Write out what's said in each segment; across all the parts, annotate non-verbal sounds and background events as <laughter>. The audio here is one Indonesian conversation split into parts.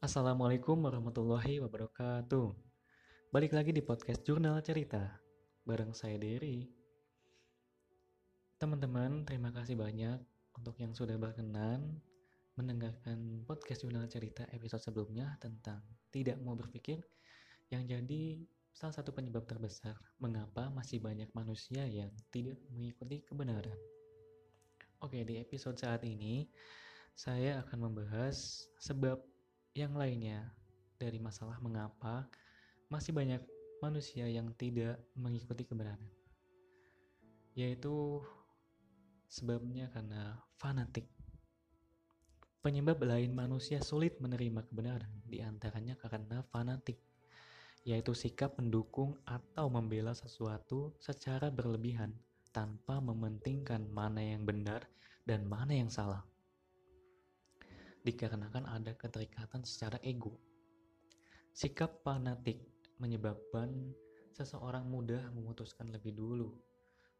Assalamualaikum warahmatullahi wabarakatuh. Balik lagi di podcast Jurnal Cerita bareng saya Dery. Teman-teman, terima kasih banyak untuk yang sudah berkenan mendengarkan podcast Jurnal Cerita episode sebelumnya tentang tidak mau berpikir yang jadi salah satu penyebab terbesar mengapa masih banyak manusia yang tidak mengikuti kebenaran. Oke, di episode saat ini saya akan membahas sebab yang lainnya dari masalah mengapa masih banyak manusia yang tidak mengikuti kebenaran. Yaitu sebabnya karena fanatik. Penyebab lain manusia sulit menerima kebenaran di antaranya karena fanatik, yaitu sikap mendukung atau membela sesuatu secara berlebihan tanpa mementingkan mana yang benar dan mana yang salah dikarenakan ada keterikatan secara ego. Sikap fanatik menyebabkan seseorang mudah memutuskan lebih dulu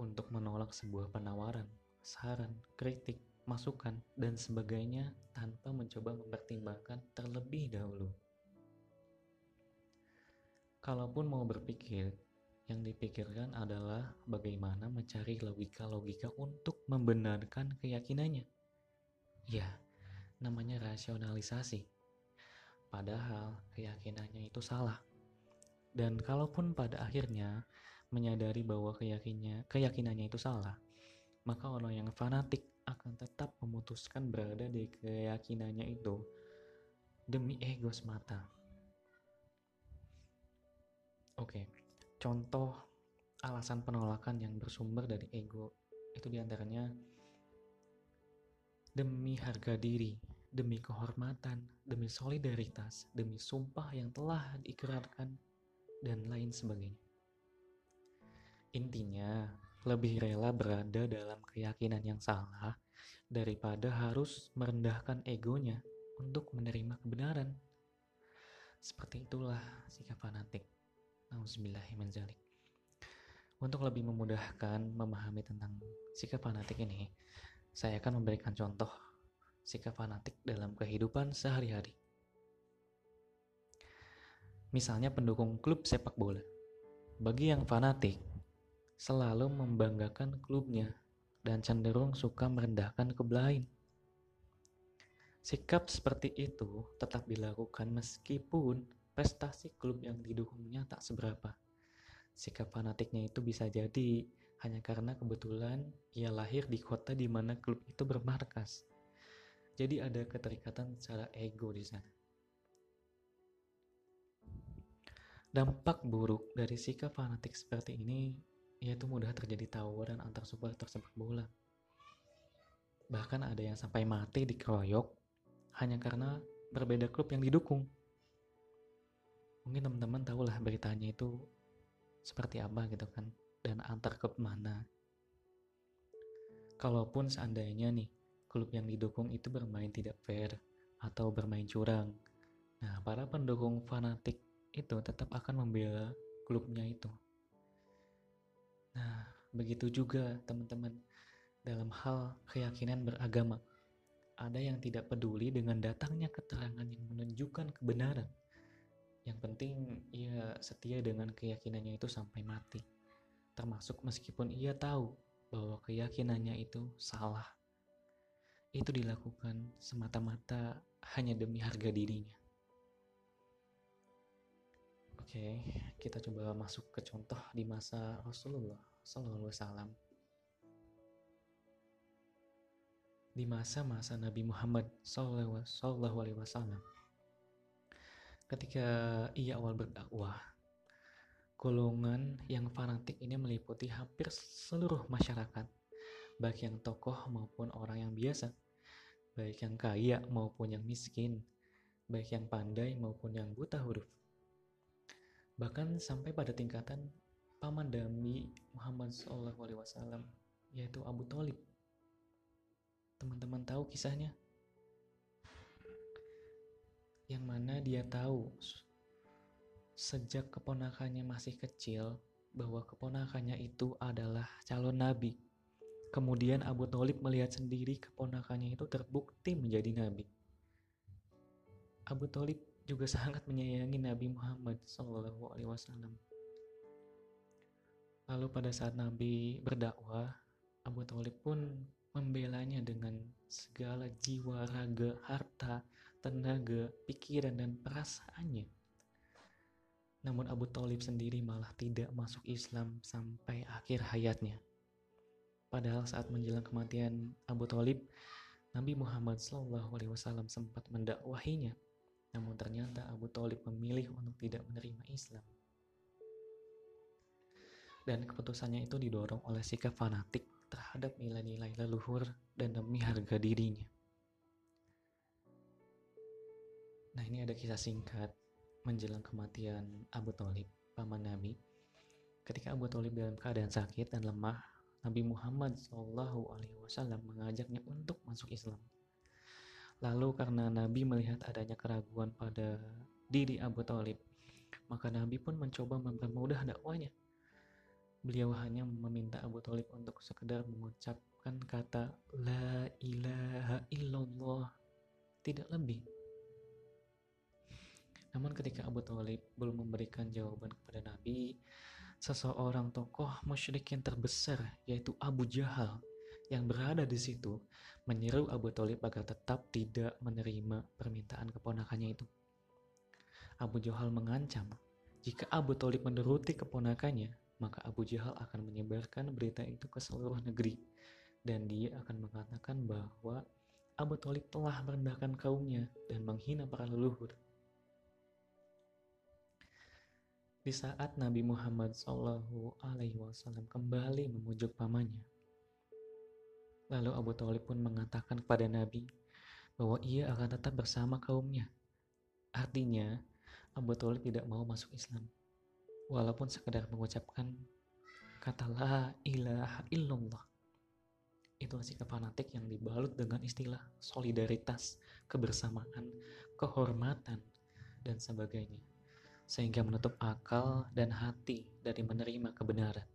untuk menolak sebuah penawaran, saran, kritik, masukan, dan sebagainya tanpa mencoba mempertimbangkan terlebih dahulu. Kalaupun mau berpikir, yang dipikirkan adalah bagaimana mencari logika-logika untuk membenarkan keyakinannya. Ya, namanya rasionalisasi. Padahal keyakinannya itu salah. Dan kalaupun pada akhirnya menyadari bahwa keyakinannya, keyakinannya itu salah, maka orang yang fanatik akan tetap memutuskan berada di keyakinannya itu demi ego semata. Oke, contoh alasan penolakan yang bersumber dari ego itu di antaranya demi harga diri, demi kehormatan, demi solidaritas, demi sumpah yang telah diikrarkan, dan lain sebagainya. Intinya, lebih rela berada dalam keyakinan yang salah daripada harus merendahkan egonya untuk menerima kebenaran. Seperti itulah sikap fanatik. Nauzubillahiminzalik. Untuk lebih memudahkan memahami tentang sikap fanatik ini, saya akan memberikan contoh sikap fanatik dalam kehidupan sehari-hari. Misalnya pendukung klub sepak bola. Bagi yang fanatik, selalu membanggakan klubnya dan cenderung suka merendahkan klub lain. Sikap seperti itu tetap dilakukan meskipun prestasi klub yang didukungnya tak seberapa. Sikap fanatiknya itu bisa jadi hanya karena kebetulan ia lahir di kota di mana klub itu bermarkas. Jadi ada keterikatan secara ego di sana. Dampak buruk dari sikap fanatik seperti ini yaitu mudah terjadi tawuran antar supporter sepak bola. Bahkan ada yang sampai mati dikeroyok hanya karena berbeda klub yang didukung. Mungkin teman-teman tahulah beritanya itu seperti apa gitu kan dan antar klub mana. Kalaupun seandainya nih, klub yang didukung itu bermain tidak fair atau bermain curang, nah para pendukung fanatik itu tetap akan membela klubnya itu. Nah, begitu juga teman-teman dalam hal keyakinan beragama. Ada yang tidak peduli dengan datangnya keterangan yang menunjukkan kebenaran. Yang penting ia setia dengan keyakinannya itu sampai mati termasuk meskipun ia tahu bahwa keyakinannya itu salah. Itu dilakukan semata-mata hanya demi harga dirinya. Oke, kita coba masuk ke contoh di masa Rasulullah Wasallam. Di masa-masa Nabi Muhammad Wasallam, ketika ia awal berdakwah, Golongan yang fanatik ini meliputi hampir seluruh masyarakat, baik yang tokoh maupun orang yang biasa, baik yang kaya maupun yang miskin, baik yang pandai maupun yang buta huruf. Bahkan sampai pada tingkatan paman dami Muhammad SAW, yaitu Abu Talib. Teman-teman tahu kisahnya? Yang mana dia tahu sejak keponakannya masih kecil bahwa keponakannya itu adalah calon nabi. Kemudian Abu Talib melihat sendiri keponakannya itu terbukti menjadi nabi. Abu Talib juga <laughs> sangat menyayangi Nabi Muhammad Wasallam. Lalu pada saat Nabi berdakwah, Abu Talib pun membelanya dengan segala jiwa, raga, harta, tenaga, pikiran, dan perasaannya. Namun Abu Talib sendiri malah tidak masuk Islam sampai akhir hayatnya. Padahal saat menjelang kematian Abu Talib, Nabi Muhammad SAW sempat mendakwahinya. Namun ternyata Abu Talib memilih untuk tidak menerima Islam. Dan keputusannya itu didorong oleh sikap fanatik terhadap nilai-nilai leluhur dan demi harga dirinya. Nah ini ada kisah singkat menjelang kematian Abu Talib, paman Nabi. Ketika Abu Talib dalam keadaan sakit dan lemah, Nabi Muhammad SAW mengajaknya untuk masuk Islam. Lalu karena Nabi melihat adanya keraguan pada diri Abu Talib, maka Nabi pun mencoba mempermudah dakwanya. Beliau hanya meminta Abu Talib untuk sekedar mengucapkan kata La ilaha illallah, tidak lebih. Namun ketika Abu Thalib belum memberikan jawaban kepada Nabi, seseorang tokoh musyrik yang terbesar yaitu Abu Jahal yang berada di situ menyeru Abu Thalib agar tetap tidak menerima permintaan keponakannya itu. Abu Jahal mengancam, jika Abu Thalib menuruti keponakannya, maka Abu Jahal akan menyebarkan berita itu ke seluruh negeri dan dia akan mengatakan bahwa Abu Thalib telah merendahkan kaumnya dan menghina para leluhur. Di saat Nabi Muhammad Shallallahu Alaihi Wasallam kembali memujuk pamannya, lalu Abu Talib pun mengatakan kepada Nabi bahwa ia akan tetap bersama kaumnya. Artinya, Abu Talib tidak mau masuk Islam, walaupun sekedar mengucapkan kata la ilaha illallah. Itulah sikap fanatik yang dibalut dengan istilah solidaritas, kebersamaan, kehormatan, dan sebagainya sehingga menutup akal dan hati dari menerima kebenaran.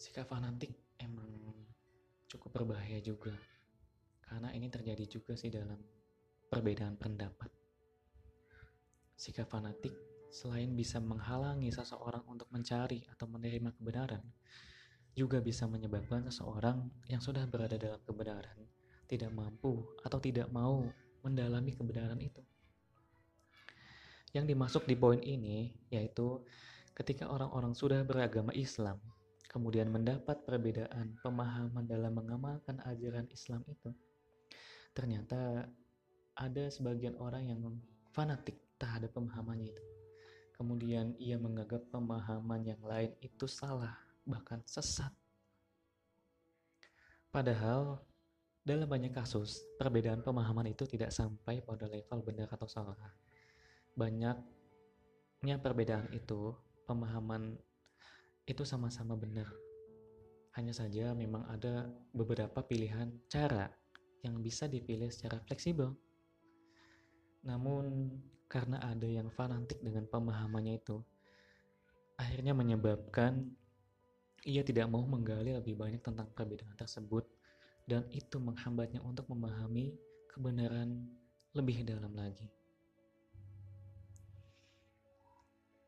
Sikap fanatik emang cukup berbahaya juga, karena ini terjadi juga sih dalam perbedaan pendapat. Sikap fanatik selain bisa menghalangi seseorang untuk mencari atau menerima kebenaran, juga bisa menyebabkan seseorang yang sudah berada dalam kebenaran tidak mampu atau tidak mau mendalami kebenaran itu. Yang dimasuk di poin ini yaitu ketika orang-orang sudah beragama Islam, kemudian mendapat perbedaan pemahaman dalam mengamalkan ajaran Islam itu, ternyata ada sebagian orang yang fanatik terhadap pemahamannya itu. Kemudian ia menganggap pemahaman yang lain itu salah, bahkan sesat. Padahal dalam banyak kasus, perbedaan pemahaman itu tidak sampai pada level benar atau salah banyaknya perbedaan itu, pemahaman itu sama-sama benar. Hanya saja memang ada beberapa pilihan cara yang bisa dipilih secara fleksibel. Namun karena ada yang fanatik dengan pemahamannya itu, akhirnya menyebabkan ia tidak mau menggali lebih banyak tentang perbedaan tersebut dan itu menghambatnya untuk memahami kebenaran lebih dalam lagi.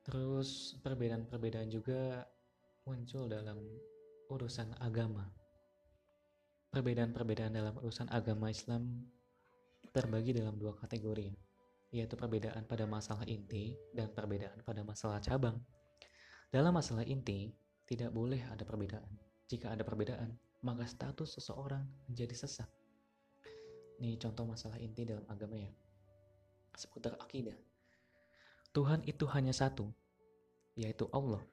Terus perbedaan-perbedaan juga muncul dalam urusan agama. Perbedaan-perbedaan dalam urusan agama Islam terbagi dalam dua kategori, yaitu perbedaan pada masalah inti dan perbedaan pada masalah cabang. Dalam masalah inti, tidak boleh ada perbedaan. Jika ada perbedaan, maka status seseorang menjadi sesat. Ini contoh masalah inti dalam agama ya, seputar akidah. Tuhan itu hanya satu, yaitu Allah,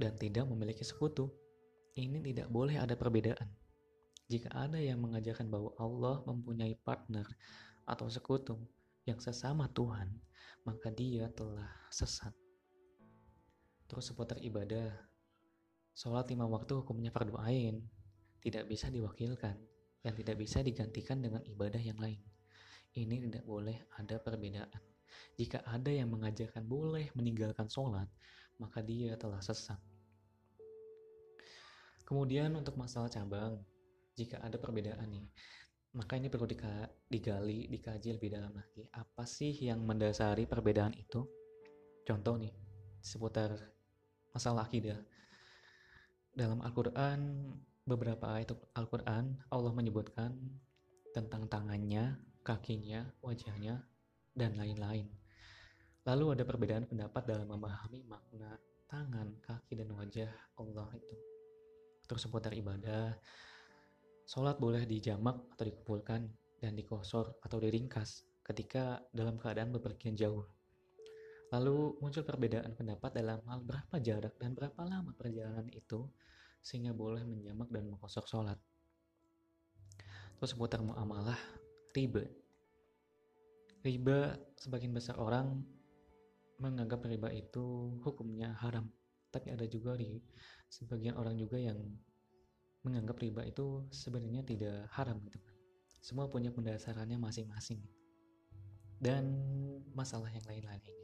dan tidak memiliki sekutu. Ini tidak boleh ada perbedaan. Jika ada yang mengajarkan bahwa Allah mempunyai partner atau sekutu yang sesama Tuhan, maka dia telah sesat. Terus seputar ibadah, sholat lima waktu hukumnya fardu ain, tidak bisa diwakilkan, yang tidak bisa digantikan dengan ibadah yang lain. Ini tidak boleh ada perbedaan. Jika ada yang mengajarkan boleh meninggalkan sholat, maka dia telah sesat. Kemudian untuk masalah cabang, jika ada perbedaan nih, Maka ini perlu digali, dikaji lebih dalam lagi. Apa sih yang mendasari perbedaan itu? Contoh nih, seputar masalah akidah. Dalam Al-Quran, beberapa ayat Al-Quran, Allah menyebutkan tentang tangannya, kakinya, wajahnya, dan lain-lain. Lalu ada perbedaan pendapat dalam memahami makna tangan, kaki, dan wajah Allah itu. Terus seputar ibadah, Sholat boleh dijamak atau dikumpulkan dan dikosor atau diringkas ketika dalam keadaan bepergian jauh. Lalu muncul perbedaan pendapat dalam hal berapa jarak dan berapa lama perjalanan itu sehingga boleh menjamak dan mengkosor sholat. Terus seputar muamalah riba. Riba sebagian besar orang menganggap riba itu hukumnya haram. Tapi ada juga di sebagian orang juga yang menganggap riba itu sebenarnya tidak haram gitu kan. Semua punya pendasarannya masing-masing dan masalah yang lain-lainnya.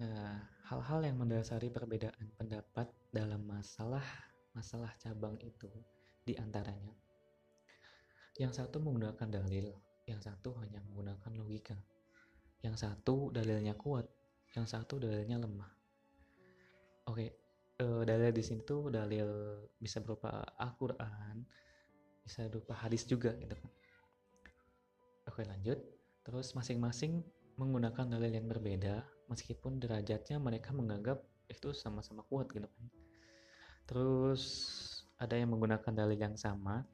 Nah, hal-hal yang mendasari perbedaan pendapat dalam masalah masalah cabang itu di antaranya yang satu menggunakan dalil, yang satu hanya menggunakan logika. Yang satu dalilnya kuat, yang satu dalilnya lemah. Oke, uh, dalil di sini tuh dalil bisa berupa Al-Quran bisa berupa hadis juga gitu kan oke lanjut terus masing-masing menggunakan dalil yang berbeda meskipun derajatnya mereka menganggap itu sama-sama kuat gitu kan terus ada yang menggunakan dalil yang sama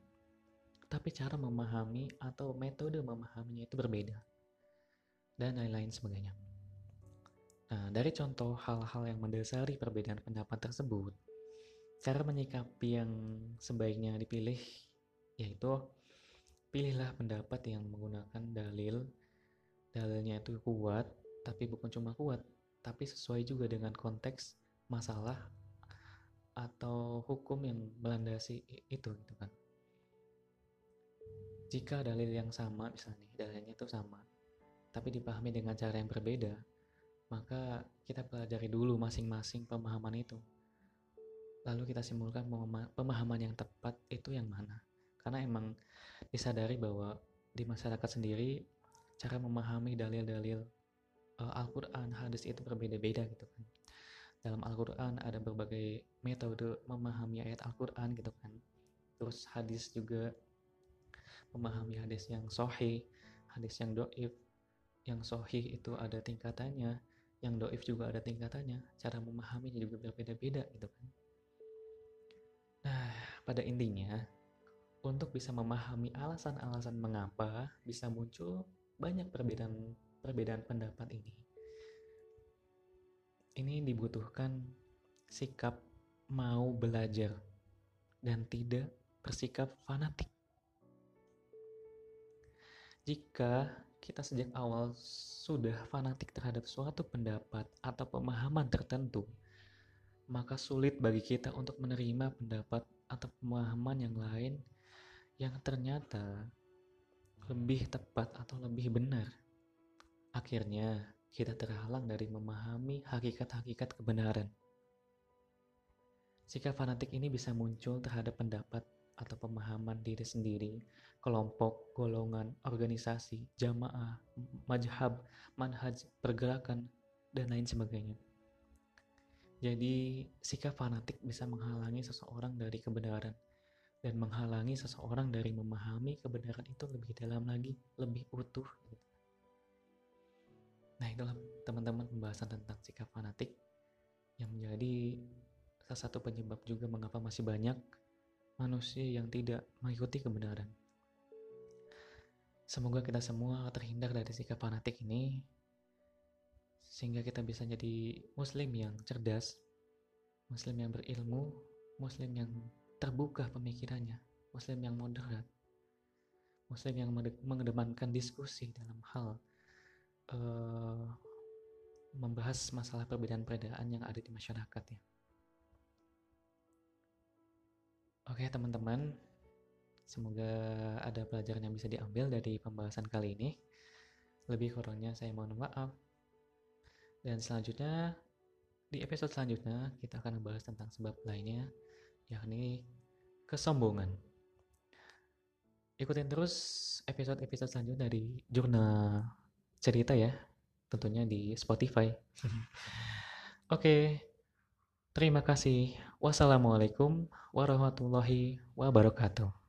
tapi cara memahami atau metode memahaminya itu berbeda. Dan lain-lain sebagainya. Nah, dari contoh hal-hal yang mendasari perbedaan pendapat tersebut, cara menyikapi yang sebaiknya dipilih yaitu pilihlah pendapat yang menggunakan dalil. Dalilnya itu kuat tapi bukan cuma kuat tapi sesuai juga dengan konteks masalah atau hukum yang melandasi itu gitu kan jika dalil yang sama misalnya dalilnya itu sama tapi dipahami dengan cara yang berbeda maka kita pelajari dulu masing-masing pemahaman itu. Lalu kita simpulkan pemahaman yang tepat itu yang mana. Karena emang disadari bahwa di masyarakat sendiri cara memahami dalil-dalil uh, Al-Quran, hadis itu berbeda-beda gitu kan. Dalam Al-Quran ada berbagai metode memahami ayat Al-Quran gitu kan. Terus hadis juga memahami hadis yang sohih, hadis yang doif. Yang sohih itu ada tingkatannya, yang doif juga ada tingkatannya. Cara memahaminya juga berbeda-beda gitu kan. Nah pada intinya untuk bisa memahami alasan-alasan mengapa bisa muncul banyak perbedaan perbedaan pendapat ini. Ini dibutuhkan sikap mau belajar dan tidak bersikap fanatik jika kita sejak awal sudah fanatik terhadap suatu pendapat atau pemahaman tertentu, maka sulit bagi kita untuk menerima pendapat atau pemahaman yang lain yang ternyata lebih tepat atau lebih benar. Akhirnya, kita terhalang dari memahami hakikat-hakikat kebenaran. Sikap fanatik ini bisa muncul terhadap pendapat atau pemahaman diri sendiri, kelompok, golongan, organisasi, jamaah, majhab, manhaj, pergerakan, dan lain sebagainya. Jadi, sikap fanatik bisa menghalangi seseorang dari kebenaran dan menghalangi seseorang dari memahami kebenaran itu lebih dalam lagi, lebih utuh. Nah, itulah teman-teman pembahasan tentang sikap fanatik yang menjadi salah satu penyebab juga mengapa masih banyak manusia yang tidak mengikuti kebenaran. Semoga kita semua terhindar dari sikap fanatik ini, sehingga kita bisa jadi Muslim yang cerdas, Muslim yang berilmu, Muslim yang terbuka pemikirannya, Muslim yang moderat, Muslim yang mengedepankan diskusi dalam hal uh, membahas masalah perbedaan-perbedaan yang ada di masyarakat ya. Oke teman-teman, semoga ada pelajaran yang bisa diambil dari pembahasan kali ini. Lebih kurangnya saya mohon maaf. Dan selanjutnya, di episode selanjutnya kita akan membahas tentang sebab lainnya, yakni kesombongan. ikutin terus episode-episode selanjutnya dari jurnal cerita ya, tentunya di Spotify. <laughs> Oke, terima kasih. Wassalamualaikum warahmatullahi wabarakatuh.